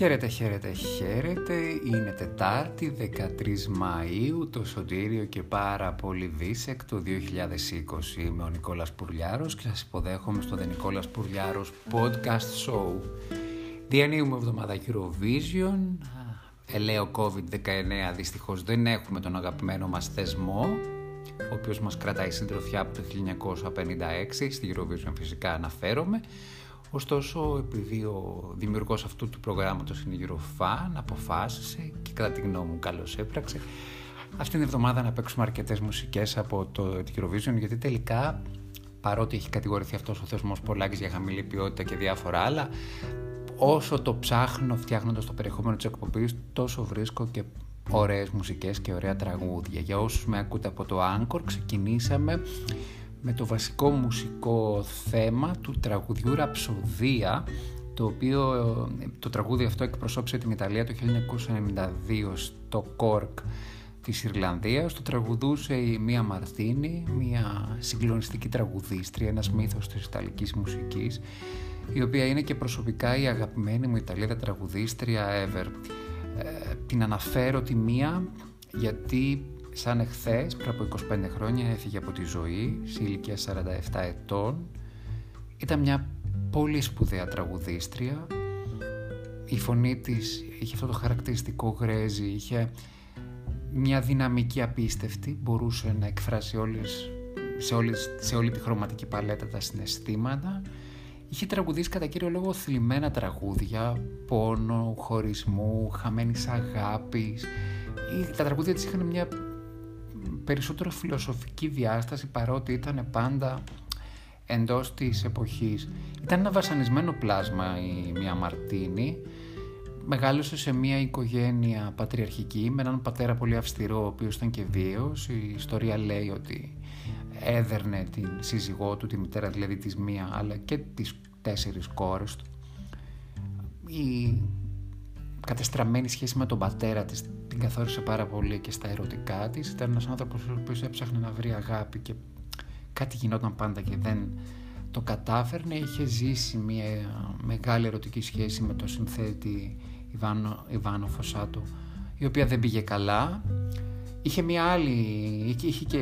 Χαίρετε, χαίρετε, χαίρετε. Είναι Τετάρτη, 13 Μαΐου, το Σωτήριο και πάρα πολύ δίσεκ το 2020. Είμαι ο Νικόλας Πουρλιάρος και σας υποδέχομαι στο The Νικόλας Πουρλιάρος Podcast Show. Διανύουμε εβδομάδα Eurovision, ελαίο COVID-19 δυστυχώς δεν έχουμε τον αγαπημένο μας θεσμό, ο οποίος μας κρατάει συντροφιά από το 1956, στη Eurovision φυσικά αναφέρομαι, Ωστόσο, επειδή ο δημιουργός αυτού του προγράμματος είναι Eurofan, αποφάσισε και κατά τη γνώμη μου καλώς έπραξε αυτήν την εβδομάδα να παίξουμε αρκετές μουσικές από το Eurovision γιατί τελικά παρότι έχει κατηγορηθεί αυτός ο θεσμός Πολάκης για χαμηλή ποιότητα και διάφορα άλλα όσο το ψάχνω φτιάχνοντας το περιεχόμενο της εκπομπής τόσο βρίσκω και ωραίες μουσικές και ωραία τραγούδια. Για όσους με ακούτε από το Anchor ξεκινήσαμε με το βασικό μουσικό θέμα του τραγουδιού Ραψοδία το οποίο το τραγούδι αυτό εκπροσώπησε την Ιταλία το 1992 στο Κόρκ της Ιρλανδίας. Το τραγουδούσε η Μία Μαρτίνη μια συγκλονιστική τραγουδίστρια ένας μύθος της Ιταλικής μουσικής η οποία είναι και προσωπικά η αγαπημένη μου Ιταλίδα τραγουδίστρια ever. Ε, την αναφέρω τη Μία γιατί σαν εχθές, πριν από 25 χρόνια, έφυγε από τη ζωή σε ηλικία 47 ετών. Ήταν μια πολύ σπουδαία τραγουδίστρια. Η φωνή της είχε αυτό το χαρακτηριστικό γρέζι, είχε μια δυναμική απίστευτη, μπορούσε να εκφράσει όλες, σε, όλες, σε όλη τη χρωματική παλέτα τα συναισθήματα. Είχε τραγουδίσει κατά κύριο λόγο θλιμμένα τραγούδια, πόνο, χωρισμού, χαμένης αγάπης. Τα τραγούδια της είχαν μια περισσότερο φιλοσοφική διάσταση παρότι ήταν πάντα εντός της εποχής. Ήταν ένα βασανισμένο πλάσμα η Μία Μαρτίνη. Μεγάλωσε σε μια οικογένεια πατριαρχική με έναν πατέρα πολύ αυστηρό ο οποίος ήταν και βίαιος. Η ιστορία λέει ότι έδερνε την σύζυγό του, τη μητέρα δηλαδή της Μία αλλά και τις τέσσερις κόρες του. Η κατεστραμμένη σχέση με τον πατέρα της την καθόρισε πάρα πολύ και στα ερωτικά της. Ήταν ένας άνθρωπος ο οποίος έψαχνε να βρει αγάπη και κάτι γινόταν πάντα και δεν το κατάφερνε. Είχε ζήσει μια μεγάλη ερωτική σχέση με τον συνθέτη Ιβάνο, Ιβάνο Φωσάτο η οποία δεν πήγε καλά. Είχε μια άλλη, είχε και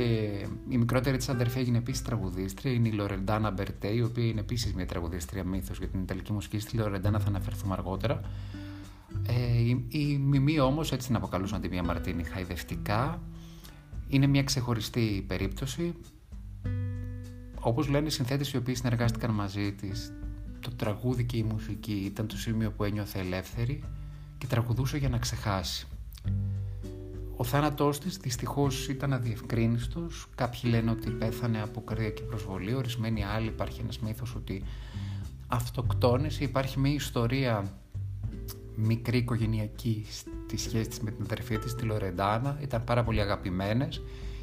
η μικρότερη της αδερφή έγινε επίσης τραγουδίστρια, είναι η Λορεντάνα Μπερτέ, η οποία είναι επίσης μια τραγουδίστρια μύθος για την Ιταλική μουσική. Στη Λορεντάνα θα αναφερθούμε αργότερα. Ε, οι, οι μιμοί όμως, έτσι την αποκαλούσαν τη Μία Μαρτίνη χαϊδευτικά, είναι μια ξεχωριστή περίπτωση. Όπως λένε οι συνθέτες οι οποίοι συνεργάστηκαν μαζί της, το τραγούδι και η μουσική ήταν το σημείο που ένιωθε ελεύθερη και τραγουδούσε για να ξεχάσει. Ο θάνατός της δυστυχώς ήταν αδιευκρίνιστος. Κάποιοι λένε ότι πέθανε από καρδιακή προσβολή, ορισμένοι άλλοι υπάρχει ένας μύθος ότι αυτοκτόνησε. Υπάρχει μια ιστορία μικρή οικογενειακή στη σχέσης της με την αδερφή της, τη Λορεντάνα. Ήταν πάρα πολύ αγαπημένες.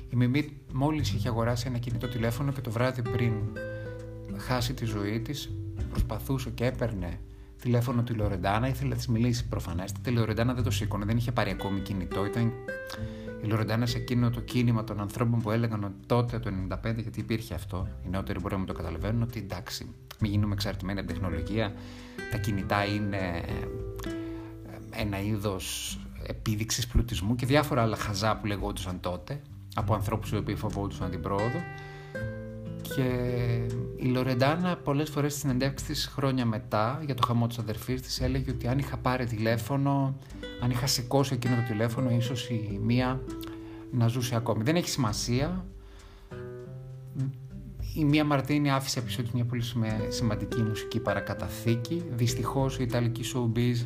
Η Μιμή μόλις είχε αγοράσει ένα κινητό τηλέφωνο και το βράδυ πριν χάσει τη ζωή της προσπαθούσε και έπαιρνε τηλέφωνο τη Λορεντάνα, ήθελε να της μιλήσει προφανέστατα. Η Λορεντάνα δεν το σήκωνε, δεν είχε πάρει ακόμη κινητό. Ήταν η Λορεντάνα σε εκείνο το κίνημα των ανθρώπων που έλεγαν ότι τότε το 1995, γιατί υπήρχε αυτό, οι νεότεροι μπορεί να το καταλαβαίνουν, ότι εντάξει, μην γίνουμε εξαρτημένοι από τεχνολογία. Τα κινητά είναι ένα είδος επίδειξης πλουτισμού και διάφορα άλλα χαζά που λεγόντουσαν τότε από ανθρώπους οι οποίοι φοβόντουσαν την πρόοδο και η Λορεντάνα πολλές φορές στην συνεντεύξη της χρόνια μετά για το χαμό της αδερφής της έλεγε ότι αν είχα πάρει τηλέφωνο, αν είχα σηκώσει εκείνο το τηλέφωνο ίσως η μία να ζούσε ακόμη. Δεν έχει σημασία. Η Μία Μαρτίνη άφησε πίσω της μια πολύ σημαντική μουσική παρακαταθήκη. Δυστυχώς η Ιταλική showbiz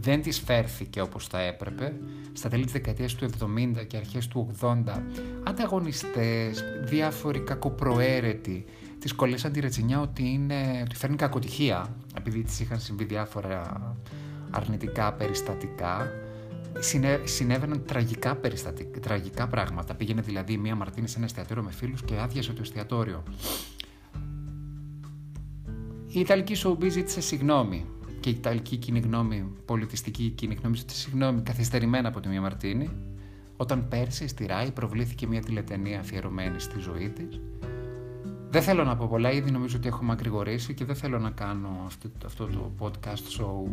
δεν της φέρθηκε όπως θα έπρεπε. Στα τέλη της δεκαετίας του 70 και αρχές του 80, ανταγωνιστές, διάφοροι κακοπροαίρετοι, της κολλήσαν τη ρετσινιά ότι, είναι, ότι φέρνει κακοτυχία, επειδή της είχαν συμβεί διάφορα αρνητικά περιστατικά. Συνέ, συνέβαιναν τραγικά, περιστατικά, τραγικά πράγματα. Πήγαινε δηλαδή μία Μαρτίνη σε ένα εστιατόριο με φίλους και άδειασε το εστιατόριο. Η Ιταλική showbiz ζήτησε συγγνώμη και η Ιταλική κοινή γνώμη, πολιτιστική κοινή γνώμη, συγγνώμη, καθυστερημένα από τη Μία Μαρτίνη, όταν πέρσι στη Ράη προβλήθηκε μια τηλετενία αφιερωμένη στη ζωή της. Δεν θέλω να πω πολλά, ήδη νομίζω ότι έχω μακρηγορήσει και δεν θέλω να κάνω αυτό, αυτό το podcast show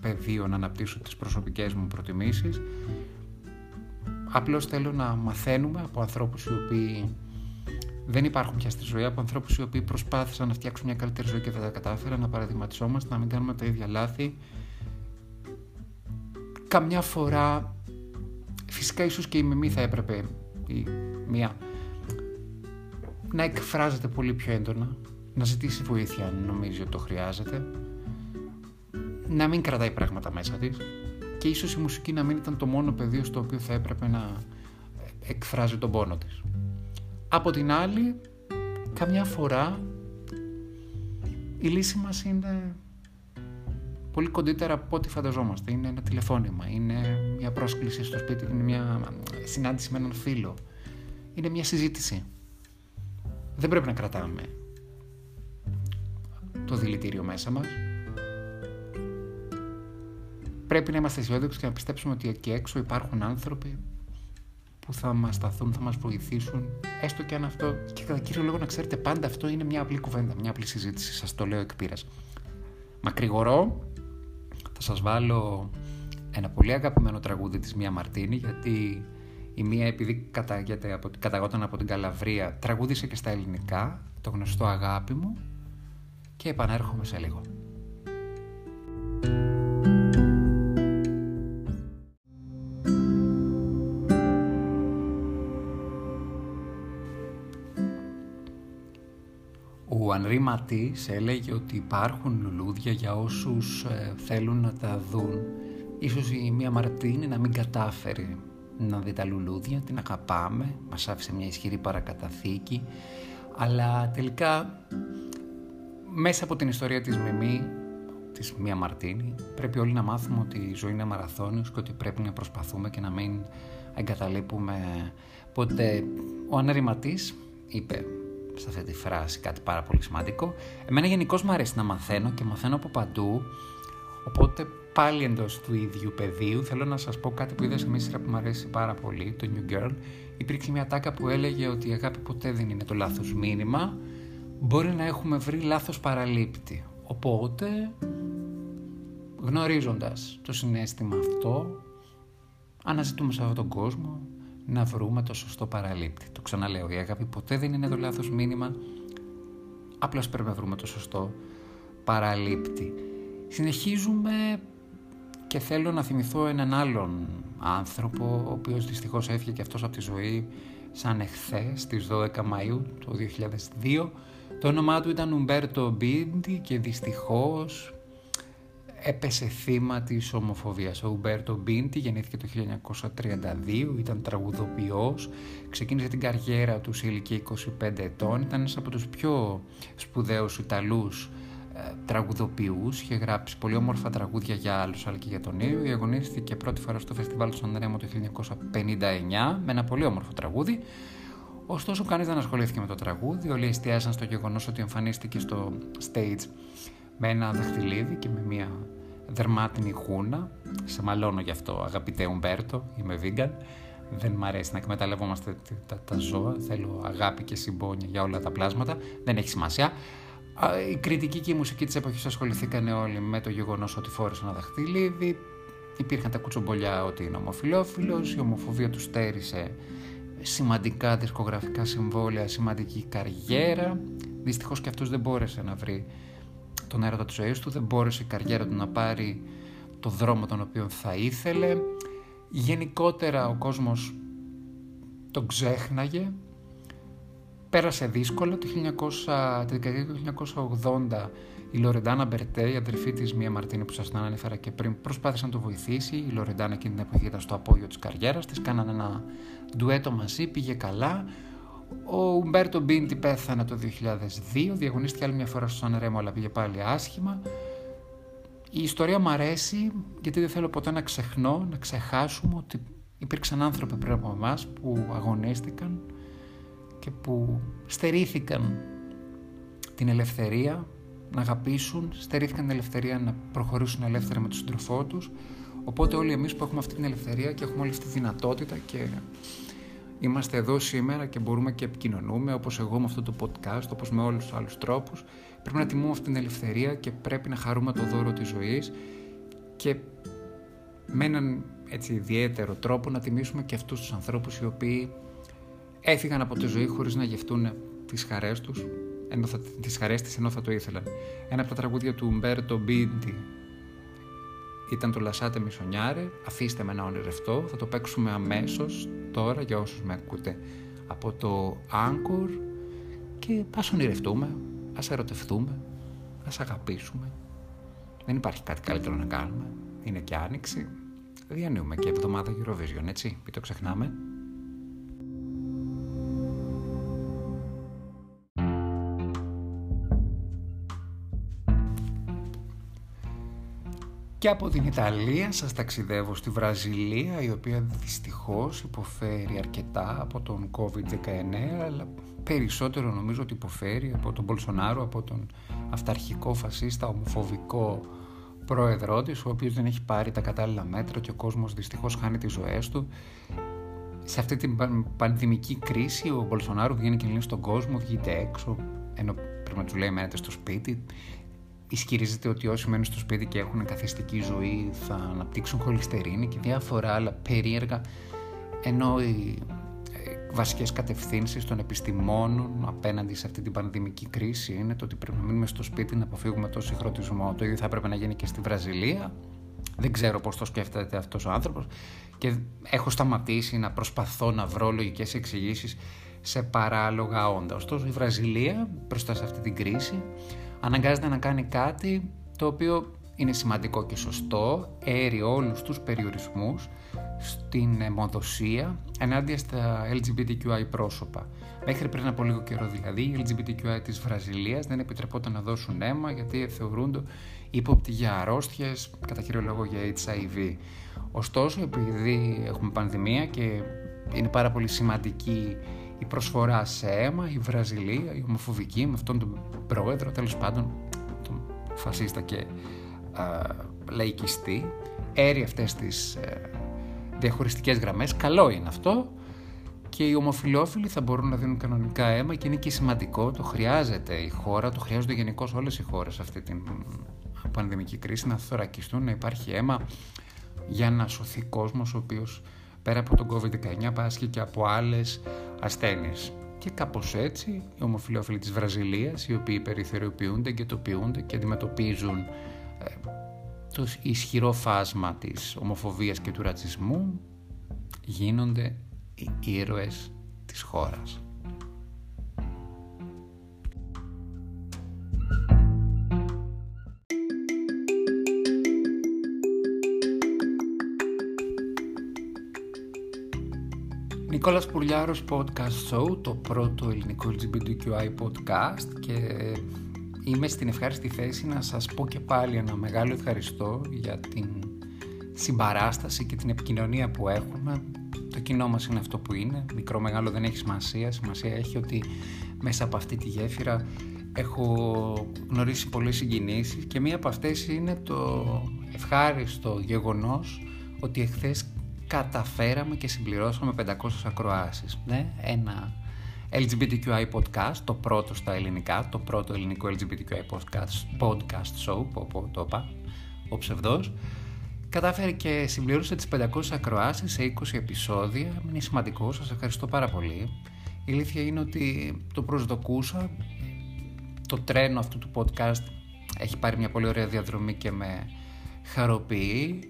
πεδίο να αναπτύσσω τις προσωπικές μου προτιμήσεις. Απλώς θέλω να μαθαίνουμε από ανθρώπους οι οποίοι δεν υπάρχουν πια στη ζωή, από ανθρώπους οι οποίοι προσπάθησαν να φτιάξουν μια καλύτερη ζωή και δεν τα κατάφεραν, να παραδειγματισόμαστε, να μην κάνουμε τα ίδια λάθη. Καμιά φορά, φυσικά ίσως και η μιμή θα έπρεπε η μία να εκφράζεται πολύ πιο έντονα, να ζητήσει βοήθεια αν νομίζει ότι το χρειάζεται, να μην κρατάει πράγματα μέσα της και ίσως η μουσική να μην ήταν το μόνο πεδίο στο οποίο θα έπρεπε να εκφράζει τον πόνο της. Από την άλλη, καμιά φορά η λύση μας είναι πολύ κοντύτερα από ό,τι φανταζόμαστε. Είναι ένα τηλεφώνημα, είναι μια πρόσκληση στο σπίτι, είναι μια συνάντηση με έναν φίλο. Είναι μια συζήτηση δεν πρέπει να κρατάμε το δηλητήριο μέσα μας. Πρέπει να είμαστε αισιόδοξοι και να πιστέψουμε ότι εκεί έξω υπάρχουν άνθρωποι που θα μας σταθούν, θα μας βοηθήσουν, έστω και αν αυτό, και κατά κύριο λόγο να ξέρετε πάντα αυτό είναι μια απλή κουβέντα, μια απλή συζήτηση, σας το λέω εκ πείρας. Μακρηγορώ, θα σας βάλω ένα πολύ αγαπημένο τραγούδι της Μία Μαρτίνη, γιατί η μία επειδή καταγόταν από, καταγόταν από την Καλαβρία τραγούδισε και στα ελληνικά το γνωστό αγάπη μου και επανέρχομαι σε λίγο. Ο Ανρή Ματής έλεγε ότι υπάρχουν λουλούδια για όσους ε, θέλουν να τα δουν. Ίσως η Μία Μαρτίνη να μην κατάφερε να δει τα λουλούδια, την αγαπάμε, μας άφησε μια ισχυρή παρακαταθήκη, αλλά τελικά μέσα από την ιστορία της Μιμή, της Μία Μαρτίνη, πρέπει όλοι να μάθουμε ότι η ζωή είναι μαραθώνιος και ότι πρέπει να προσπαθούμε και να μην εγκαταλείπουμε ποτέ. Ο αναρρηματής είπε σε αυτή τη φράση κάτι πάρα πολύ σημαντικό. Εμένα γενικώ μου αρέσει να μαθαίνω και μαθαίνω από παντού, οπότε πάλι εντός του ίδιου πεδίου, θέλω να σας πω κάτι που είδα σε μια σειρά που μου αρέσει πάρα πολύ, το New Girl. Υπήρξε μια τάκα που έλεγε ότι η αγάπη ποτέ δεν είναι το λάθος μήνυμα. Μπορεί να έχουμε βρει λάθος παραλήπτη. Οπότε, γνωρίζοντας το συνέστημα αυτό, αναζητούμε σε αυτόν τον κόσμο να βρούμε το σωστό παραλήπτη. Το ξαναλέω, η αγάπη ποτέ δεν είναι το λάθος μήνυμα, απλώς πρέπει να βρούμε το σωστό παραλήπτη. Συνεχίζουμε και θέλω να θυμηθώ έναν άλλον άνθρωπο, ο οποίος δυστυχώς έφυγε και αυτός από τη ζωή σαν εχθές, στις 12 Μαΐου του 2002. Το όνομά του ήταν Ουμπέρτο Μπίντι και δυστυχώς έπεσε θύμα της ομοφοβίας. Ο Ουμπέρτο Μπίντι γεννήθηκε το 1932, ήταν τραγουδοποιός, ξεκίνησε την καριέρα του σε ηλικία 25 ετών, ήταν ένας από τους πιο σπουδαίους Ιταλούς τραγουδοποιούς, είχε γράψει πολύ όμορφα τραγούδια για άλλους αλλά και για τον ίδιο. Διαγωνίστηκε πρώτη φορά στο φεστιβάλ του Σαντρέμο το 1959 με ένα πολύ όμορφο τραγούδι. Ωστόσο, κανείς δεν ασχολήθηκε με το τραγούδι. Όλοι εστιάζαν στο γεγονός ότι εμφανίστηκε στο stage με ένα δαχτυλίδι και με μια δερμάτινη γούνα. Σε μαλώνω γι' αυτό, αγαπητέ Ουμπέρτο, είμαι vegan. Δεν μ' αρέσει να εκμεταλλευόμαστε τα, τα ζώα. Θέλω αγάπη και συμπόνια για όλα τα πλάσματα. Δεν έχει σημασία. Η κριτική και η μουσική της εποχής ασχοληθήκαν όλοι με το γεγονός ότι φόρησε ένα δαχτυλίδι, υπήρχαν τα κουτσομπολιά ότι είναι ομοφιλόφιλος, η ομοφοβία τους στέρισε σημαντικά δισκογραφικά συμβόλαια, σημαντική καριέρα. Δυστυχώς και αυτός δεν μπόρεσε να βρει τον έρωτα της ζωής του, δεν μπόρεσε η καριέρα του να πάρει το δρόμο τον οποίο θα ήθελε. Γενικότερα ο κόσμος τον ξέχναγε Πέρασε δύσκολα το 1900, τη δεκαετία του 1980 η Λορεντάνα Μπερτέ, η αδερφή της Μία Μαρτίνη που σας την ανέφερα και πριν, προσπάθησε να το βοηθήσει. Η Λορεντάνα εκείνη την εποχή ήταν στο απόγειο της καριέρας της. Κάνανε ένα ντουέτο μαζί, πήγε καλά. Ο Ουμπέρτο Μπίντι πέθανε το 2002. Διαγωνίστηκε άλλη μια φορά στο Σαν αλλά πήγε πάλι άσχημα. Η ιστορία μου αρέσει γιατί δεν θέλω ποτέ να ξεχνώ, να ξεχάσουμε ότι υπήρξαν άνθρωποι πριν από εμάς που αγωνίστηκαν και που στερήθηκαν την ελευθερία να αγαπήσουν, στερήθηκαν την ελευθερία να προχωρήσουν ελεύθερα με τον σύντροφό τους οπότε όλοι εμείς που έχουμε αυτή την ελευθερία και έχουμε όλη αυτή τη δυνατότητα και είμαστε εδώ σήμερα και μπορούμε και επικοινωνούμε όπως εγώ με αυτό το podcast, όπως με όλους τους άλλους τρόπους. Πρέπει να τιμούμε αυτή την ελευθερία και πρέπει να χαρούμε το δώρο της ζωής και με έναν έτσι ιδιαίτερο τρόπο να τιμήσουμε και αυτούς τους ανθρώπους οι οποίοι έφυγαν από τη ζωή χωρίς να γευτούν τις χαρές τους, ενώ θα, τις χαρές της ενώ θα το ήθελαν. Ένα από τα τραγούδια του Μπέρτο Μπίντι ήταν το Λασάτε Μισονιάρε, αφήστε με να ονειρευτώ, θα το παίξουμε αμέσως τώρα για όσους με ακούτε από το Anchor και ας ονειρευτούμε, ας ερωτευτούμε, ας αγαπήσουμε. Δεν υπάρχει κάτι καλύτερο να κάνουμε, είναι και άνοιξη, διανύουμε και εβδομάδα Eurovision, έτσι, μην το ξεχνάμε. Και από την Ιταλία σας ταξιδεύω στη Βραζιλία, η οποία δυστυχώς υποφέρει αρκετά από τον COVID-19, αλλά περισσότερο νομίζω ότι υποφέρει από τον Μπολσονάρο, από τον αυταρχικό φασίστα, ομοφοβικό πρόεδρό της, ο οποίος δεν έχει πάρει τα κατάλληλα μέτρα και ο κόσμος δυστυχώς χάνει τις ζωές του. Σε αυτή την πανδημική κρίση ο Μπολσονάρο βγαίνει και λέει στον κόσμο, βγείτε έξω, ενώ πρέπει να τους λέει μένετε στο σπίτι, ισχυρίζεται ότι όσοι μένουν στο σπίτι και έχουν καθιστική ζωή θα αναπτύξουν χοληστερίνη και διάφορα άλλα περίεργα ενώ οι ε, βασικές κατευθύνσεις των επιστημόνων απέναντι σε αυτή την πανδημική κρίση είναι το ότι πρέπει να μείνουμε στο σπίτι να αποφύγουμε το συγχρονισμό. Το ίδιο θα έπρεπε να γίνει και στη Βραζιλία. Δεν ξέρω πώς το σκέφτεται αυτός ο άνθρωπος και έχω σταματήσει να προσπαθώ να βρω λογικές εξηγήσεις σε παράλογα όντα. Ωστόσο η Βραζιλία μπροστά σε αυτή την κρίση αναγκάζεται να κάνει κάτι το οποίο είναι σημαντικό και σωστό, έρει όλους τους περιορισμούς στην αιμοδοσία ενάντια στα LGBTQI πρόσωπα. Μέχρι πριν από λίγο καιρό δηλαδή, οι LGBTQI της Βραζιλίας δεν επιτρεπόταν να δώσουν αίμα γιατί θεωρούνται ύποπτοι για αρρώστιες, κατά κύριο λόγο για HIV. Ωστόσο, επειδή έχουμε πανδημία και είναι πάρα πολύ σημαντική η προσφορά σε αίμα, η Βραζιλία, η ομοφοβική με αυτόν τον πρόεδρο, τέλος πάντων τον φασίστα και α, λαϊκιστή, έρει αυτές τις ε, διαχωριστικές γραμμές. Καλό είναι αυτό και οι ομοφιλόφιλοι θα μπορούν να δίνουν κανονικά αίμα και είναι και σημαντικό, το χρειάζεται η χώρα, το χρειάζονται γενικώς όλες οι χώρες αυτή την πανδημική κρίση να θωρακιστούν, να υπάρχει αίμα για να σωθεί κόσμος ο οποίος πέρα από τον COVID-19 πάσχει και από άλλες ασθένειες. Και κάπως έτσι οι ομοφιλόφιλοι της Βραζιλίας, οι οποίοι περιθωριοποιούνται και τοπιούνται και αντιμετωπίζουν ε, το ισχυρό φάσμα της ομοφοβίας και του ρατσισμού, γίνονται οι ήρωες της χώρας. Νικόλας Πουρλιάρος Podcast Show, το πρώτο ελληνικό LGBTQI podcast και είμαι στην ευχάριστη θέση να σας πω και πάλι ένα μεγάλο ευχαριστώ για την συμπαράσταση και την επικοινωνία που έχουμε. Το κοινό μας είναι αυτό που είναι, μικρό μεγάλο δεν έχει σημασία, σημασία έχει ότι μέσα από αυτή τη γέφυρα έχω γνωρίσει πολλές συγκινήσεις και μία από αυτές είναι το ευχάριστο γεγονός ότι εχθές καταφέραμε και συμπληρώσαμε 500 ακροάσεις. Ναι, ένα LGBTQI podcast, το πρώτο στα ελληνικά, το πρώτο ελληνικό LGBTQI podcast, podcast show, που το είπα, ο ψευδός, κατάφερε και συμπλήρωσε τις 500 ακροάσεις σε 20 επεισόδια. Είναι σημαντικό, σας ευχαριστώ πάρα πολύ. Η αλήθεια είναι ότι το προσδοκούσα, το τρένο αυτού του podcast έχει πάρει μια πολύ ωραία διαδρομή και με χαροποιεί.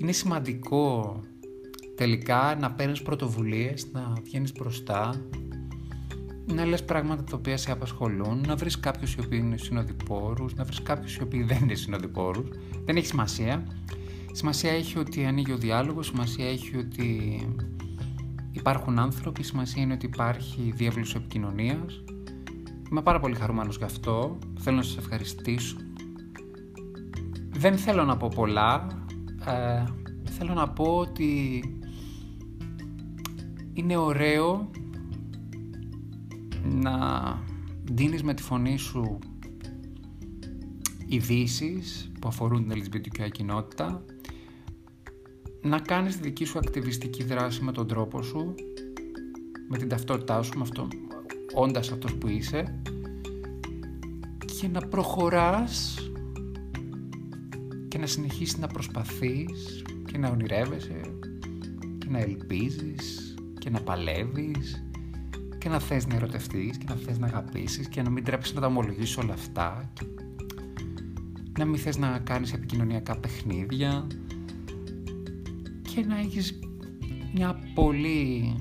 Είναι σημαντικό τελικά να παίρνεις πρωτοβουλίες, να βγαίνεις μπροστά, να λες πράγματα τα οποία σε απασχολούν, να βρεις κάποιους οι οποίοι είναι συνοδοιπόρους, να βρεις κάποιους οι οποίοι δεν είναι συνοδοιπόρους. Δεν έχει σημασία. Σημασία έχει ότι ανοίγει ο διάλογος, σημασία έχει ότι υπάρχουν άνθρωποι, σημασία είναι ότι υπάρχει διεύλωση επικοινωνίας. Είμαι πάρα πολύ χαρούμενος γι' αυτό. Θέλω να σας ευχαριστήσω. Δεν θέλω να πω πολλά. Ε, θέλω να πω ότι είναι ωραίο να δίνεις με τη φωνή σου ειδήσεις που αφορούν την LGBTQI κοινότητα, να κάνεις τη δική σου ακτιβιστική δράση με τον τρόπο σου, με την ταυτότητά σου, με αυτό, όντας αυτός που είσαι και να προχωράς και να συνεχίσεις να προσπαθείς και να ονειρεύεσαι και να ελπίζεις και να παλεύεις και να θες να ερωτευτείς και να θες να αγαπήσεις και να μην τρέψεις να τα ομολογήσεις όλα αυτά και να μην θες να κάνεις επικοινωνιακά παιχνίδια και να έχεις μια πολύ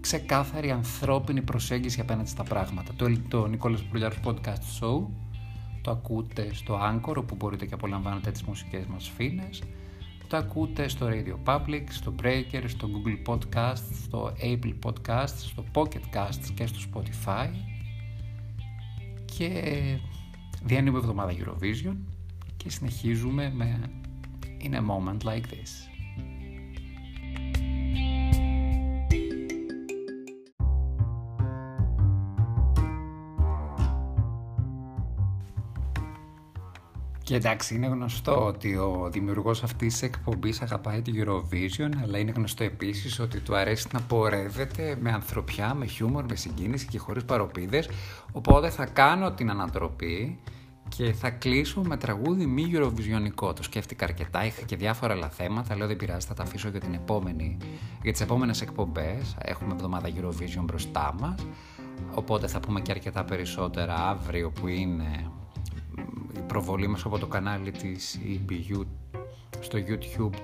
ξεκάθαρη ανθρώπινη προσέγγιση απέναντι στα πράγματα. Το, το Νικόλας Μπουλιάρος Podcast Show το ακούτε στο Anchor όπου μπορείτε και απολαμβάνετε τις μουσικές μας φίνες το ακούτε στο Radio Public, στο Breaker, στο Google Podcast, στο Apple Podcast, στο Pocket Cast και στο Spotify και διανύουμε εβδομάδα Eurovision και συνεχίζουμε με In a Moment Like This. Και εντάξει, είναι γνωστό ότι ο δημιουργός αυτής της εκπομπής αγαπάει τη Eurovision, αλλά είναι γνωστό επίσης ότι του αρέσει να πορεύεται με ανθρωπιά, με χιούμορ, με συγκίνηση και χωρίς παροπίδες. Οπότε θα κάνω την ανατροπή και θα κλείσω με τραγούδι μη Eurovisionικό. Το σκέφτηκα αρκετά, είχα και διάφορα άλλα θέματα. Λέω δεν πειράζει, θα τα αφήσω για, την επόμενη, για τις επόμενες εκπομπές. Έχουμε εβδομάδα Eurovision μπροστά μας. Οπότε θα πούμε και αρκετά περισσότερα αύριο που είναι η προβολή μας από το κανάλι της EBU στο YouTube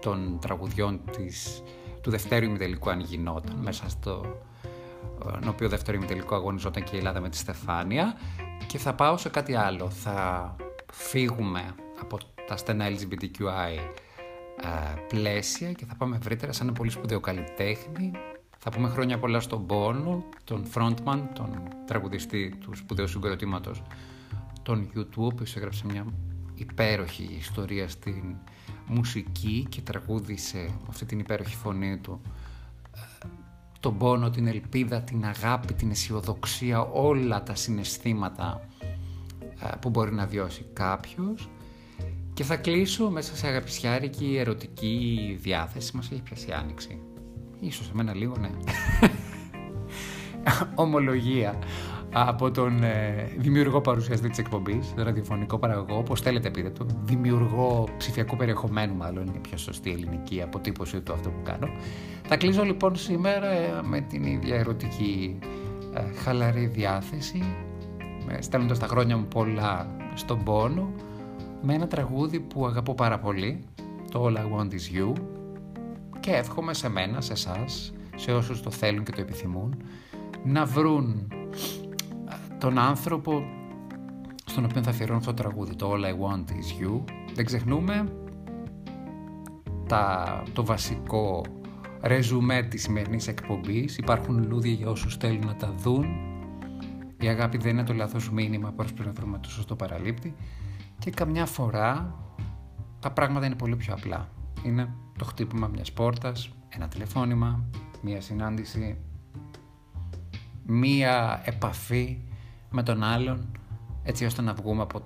των τραγουδιών της, του δευτέρου ημιτελικού αν γινόταν μέσα στο ε, οποίο δεύτερο ημιτελικό αγωνιζόταν και η Ελλάδα με τη Στεφάνια και θα πάω σε κάτι άλλο. Θα φύγουμε από τα στενά LGBTQI ε, πλαίσια και θα πάμε ευρύτερα σαν ένα πολύ σπουδαίο καλλιτέχνη. Θα πούμε χρόνια πολλά στον Πόνο, τον frontman, τον τραγουδιστή του σπουδαίου συγκροτήματος τον YouTube, που έγραψε μια υπέροχη ιστορία στην μουσική και τραγούδισε αυτή την υπέροχη φωνή του ε, τον πόνο, την ελπίδα, την αγάπη, την αισιοδοξία, όλα τα συναισθήματα ε, που μπορεί να βιώσει κάποιος. Και θα κλείσω μέσα σε αγαπησιάρικη ερωτική διάθεση μας έχει πιάσει άνοιξη. Ίσως εμένα λίγο ναι. Ομολογία από τον ε, δημιουργό παρουσιαστή της εκπομπής, ραδιοφωνικό παραγωγό, όπως θέλετε πείτε το, δημιουργό ψηφιακού περιεχομένου, μάλλον είναι πιο σωστή ελληνική αποτύπωση του αυτό που κάνω. Θα κλείσω λοιπόν σήμερα ε, με την ίδια ερωτική ε, χαλαρή διάθεση, στέλνοντας τα χρόνια μου πολλά στον πόνο, με ένα τραγούδι που αγαπώ πάρα πολύ, το All I Want Is You, και εύχομαι σε μένα, σε εσάς, σε όσους το θέλουν και το επιθυμούν, να βρουν τον άνθρωπο στον οποίο θα αφιερώνω αυτό το τραγούδι, το All I Want Is You. Δεν ξεχνούμε τα, το βασικό ρεζουμέ της σημερινής εκπομπής. Υπάρχουν λούδια για όσους θέλουν να τα δουν. Η αγάπη δεν είναι το λάθος μήνυμα, πώς πρέπει να βρούμε το σωστό παραλήπτη. Και καμιά φορά τα πράγματα είναι πολύ πιο απλά. Είναι το χτύπημα μιας πόρτας, ένα τηλεφώνημα, μία συνάντηση, μία επαφή με τον άλλον έτσι ώστε να βγούμε από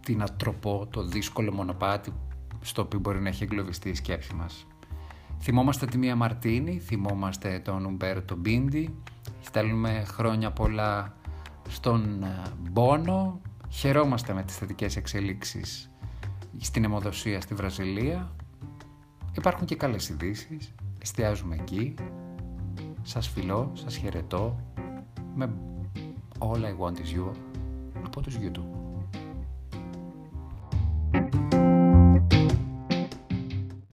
την ατροπό, το δύσκολο μονοπάτι στο οποίο μπορεί να έχει εγκλωβιστεί η σκέψη μας. Θυμόμαστε τη Μία Μαρτίνη, θυμόμαστε τον Ουμπέρτο Μπίντι, στέλνουμε χρόνια πολλά στον Μπόνο, χαιρόμαστε με τις θετικές εξελίξεις στην αιμοδοσία στη Βραζιλία. Υπάρχουν και καλές ειδήσεις, εστιάζουμε εκεί. Σας φιλώ, σας χαιρετώ με All I Want Is You από τους YouTube.